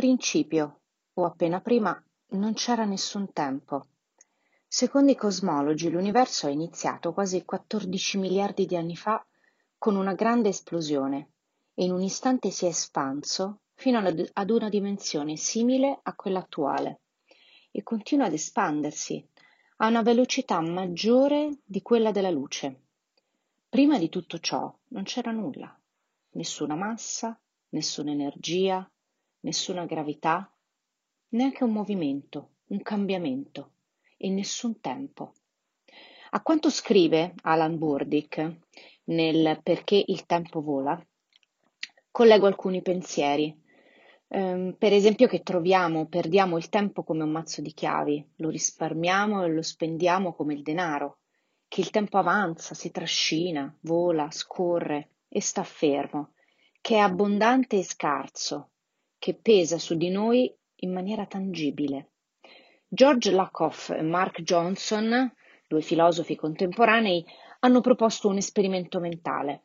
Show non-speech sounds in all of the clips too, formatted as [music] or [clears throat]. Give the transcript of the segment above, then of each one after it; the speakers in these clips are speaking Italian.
principio, o appena prima, non c'era nessun tempo. Secondo i cosmologi l'universo è iniziato quasi 14 miliardi di anni fa con una grande esplosione e in un istante si è espanso fino ad una dimensione simile a quella attuale e continua ad espandersi a una velocità maggiore di quella della luce. Prima di tutto ciò non c'era nulla, nessuna massa, nessuna energia, nessuna gravità, neanche un movimento, un cambiamento e nessun tempo. A quanto scrive Alan Burdick nel Perché il tempo vola, collego alcuni pensieri. Um, per esempio che troviamo, perdiamo il tempo come un mazzo di chiavi, lo risparmiamo e lo spendiamo come il denaro, che il tempo avanza, si trascina, vola, scorre e sta fermo, che è abbondante e scarso, che pesa su di noi in maniera tangibile. George Lakoff e Mark Johnson, due filosofi contemporanei, hanno proposto un esperimento mentale.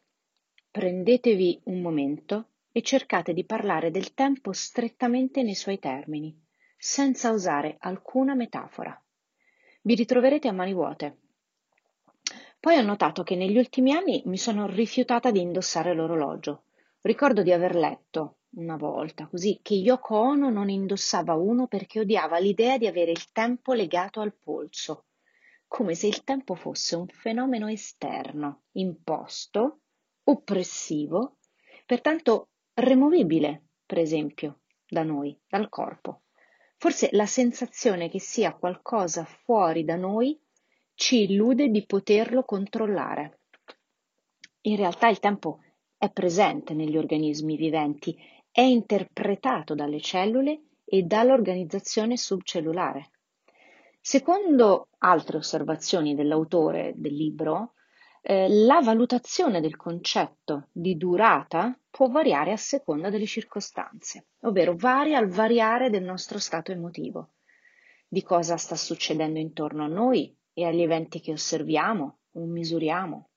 Prendetevi un momento e cercate di parlare del tempo strettamente nei suoi termini, senza usare alcuna metafora. Vi ritroverete a mani vuote. Poi ho notato che negli ultimi anni mi sono rifiutata di indossare l'orologio. Ricordo di aver letto una volta, così, che Yoko Ono non indossava uno perché odiava l'idea di avere il tempo legato al polso, come se il tempo fosse un fenomeno esterno, imposto, oppressivo, pertanto removibile, per esempio, da noi, dal corpo. Forse la sensazione che sia qualcosa fuori da noi ci illude di poterlo controllare. In realtà il tempo è presente negli organismi viventi è interpretato dalle cellule e dall'organizzazione subcellulare. Secondo altre osservazioni dell'autore del libro, eh, la valutazione del concetto di durata può variare a seconda delle circostanze, ovvero varia al variare del nostro stato emotivo, di cosa sta succedendo intorno a noi e agli eventi che osserviamo o misuriamo.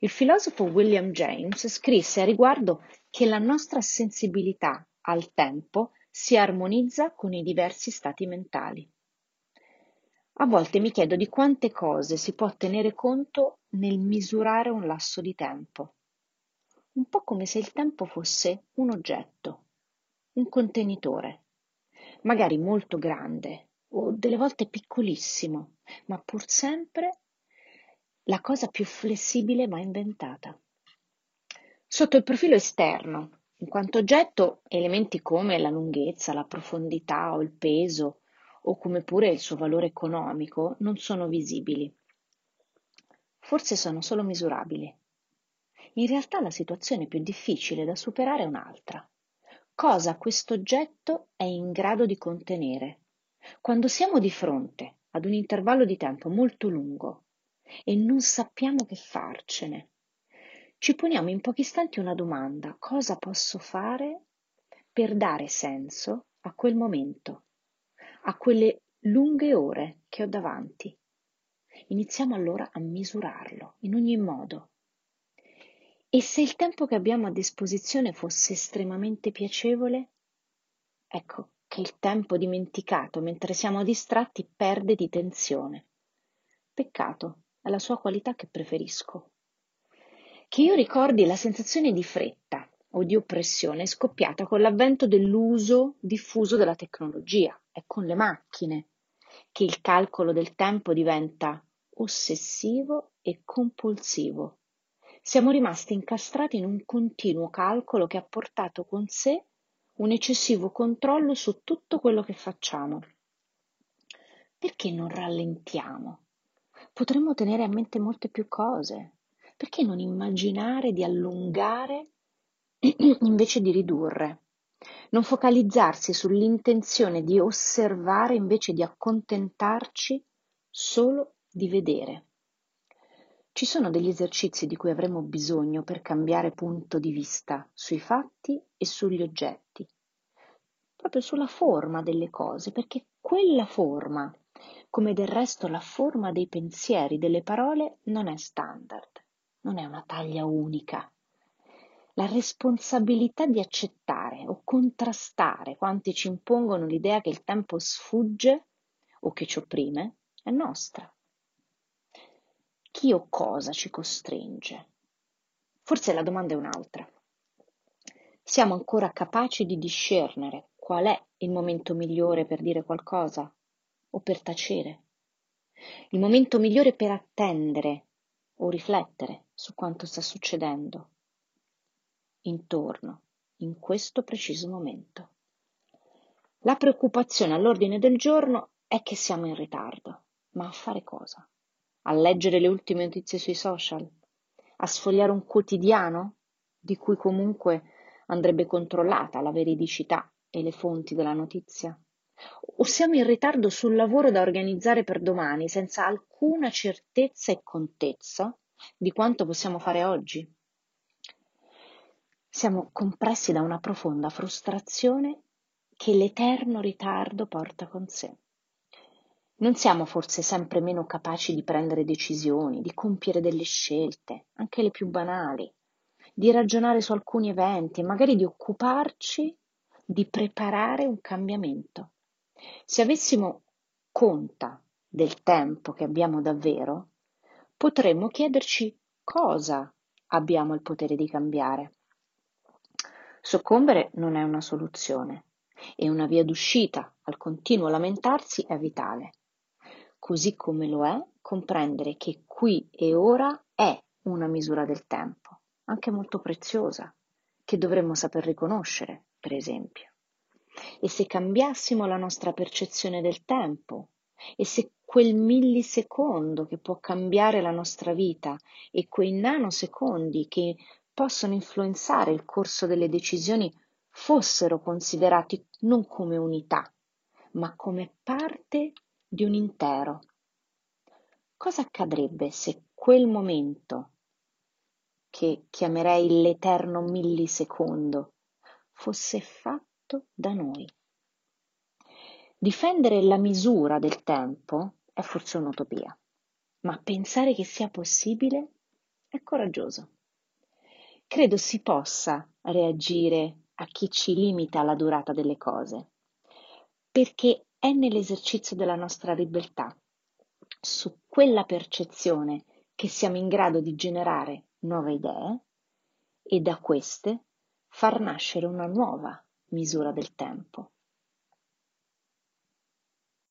Il filosofo William James scrisse a riguardo che la nostra sensibilità al tempo si armonizza con i diversi stati mentali. A volte mi chiedo di quante cose si può tenere conto nel misurare un lasso di tempo. Un po' come se il tempo fosse un oggetto, un contenitore, magari molto grande o delle volte piccolissimo, ma pur sempre la cosa più flessibile mai inventata. Sotto il profilo esterno, in quanto oggetto, elementi come la lunghezza, la profondità o il peso, o come pure il suo valore economico, non sono visibili. Forse sono solo misurabili. In realtà la situazione più difficile da superare è un'altra. Cosa questo oggetto è in grado di contenere? Quando siamo di fronte ad un intervallo di tempo molto lungo e non sappiamo che farcene, ci poniamo in pochi istanti una domanda: cosa posso fare per dare senso a quel momento, a quelle lunghe ore che ho davanti? Iniziamo allora a misurarlo in ogni modo. E se il tempo che abbiamo a disposizione fosse estremamente piacevole? Ecco che il tempo dimenticato mentre siamo distratti perde di tensione. Peccato, è la sua qualità che preferisco. Che io ricordi la sensazione di fretta o di oppressione scoppiata con l'avvento dell'uso diffuso della tecnologia, è con le macchine che il calcolo del tempo diventa ossessivo e compulsivo. Siamo rimasti incastrati in un continuo calcolo che ha portato con sé un eccessivo controllo su tutto quello che facciamo. Perché non rallentiamo? Potremmo tenere a mente molte più cose perché non immaginare di allungare [clears throat] invece di ridurre? Non focalizzarsi sull'intenzione di osservare invece di accontentarci solo di vedere? Ci sono degli esercizi di cui avremo bisogno per cambiare punto di vista sui fatti e sugli oggetti, proprio sulla forma delle cose, perché quella forma, come del resto la forma dei pensieri, delle parole, non è standard non è una taglia unica. la responsabilità di accettare o contrastare quanti ci impongono l'idea che il tempo sfugge o che ci opprime è nostra. Chi o cosa ci costringe? Forse la domanda è un'altra. Siamo ancora capaci di discernere qual è il momento migliore per dire qualcosa o per tacere? Il momento migliore per attendere o riflettere su quanto sta succedendo intorno in questo preciso momento. La preoccupazione all'ordine del giorno è che siamo in ritardo, ma a fare cosa? A leggere le ultime notizie sui social? A sfogliare un quotidiano di cui comunque andrebbe controllata la veridicità e le fonti della notizia? O siamo in ritardo sul lavoro da organizzare per domani senza alcuna certezza e contezza di quanto possiamo fare oggi? Siamo compressi da una profonda frustrazione che l'eterno ritardo porta con sé. Non siamo forse sempre meno capaci di prendere decisioni, di compiere delle scelte, anche le più banali, di ragionare su alcuni eventi e magari di occuparci di preparare un cambiamento. Se avessimo conta del tempo che abbiamo davvero, potremmo chiederci cosa abbiamo il potere di cambiare. Soccombere non è una soluzione e una via d'uscita al continuo lamentarsi è vitale, così come lo è comprendere che qui e ora è una misura del tempo, anche molto preziosa, che dovremmo saper riconoscere, per esempio. E se cambiassimo la nostra percezione del tempo, e se quel millisecondo che può cambiare la nostra vita e quei nanosecondi che possono influenzare il corso delle decisioni fossero considerati non come unità, ma come parte di un intero. Cosa accadrebbe se quel momento, che chiamerei l'eterno millisecondo, fosse fatto da noi? Difendere la misura del tempo è forse un'utopia, ma pensare che sia possibile è coraggioso. Credo si possa reagire a chi ci limita la durata delle cose, perché è nell'esercizio della nostra libertà, su quella percezione che siamo in grado di generare nuove idee e da queste far nascere una nuova misura del tempo.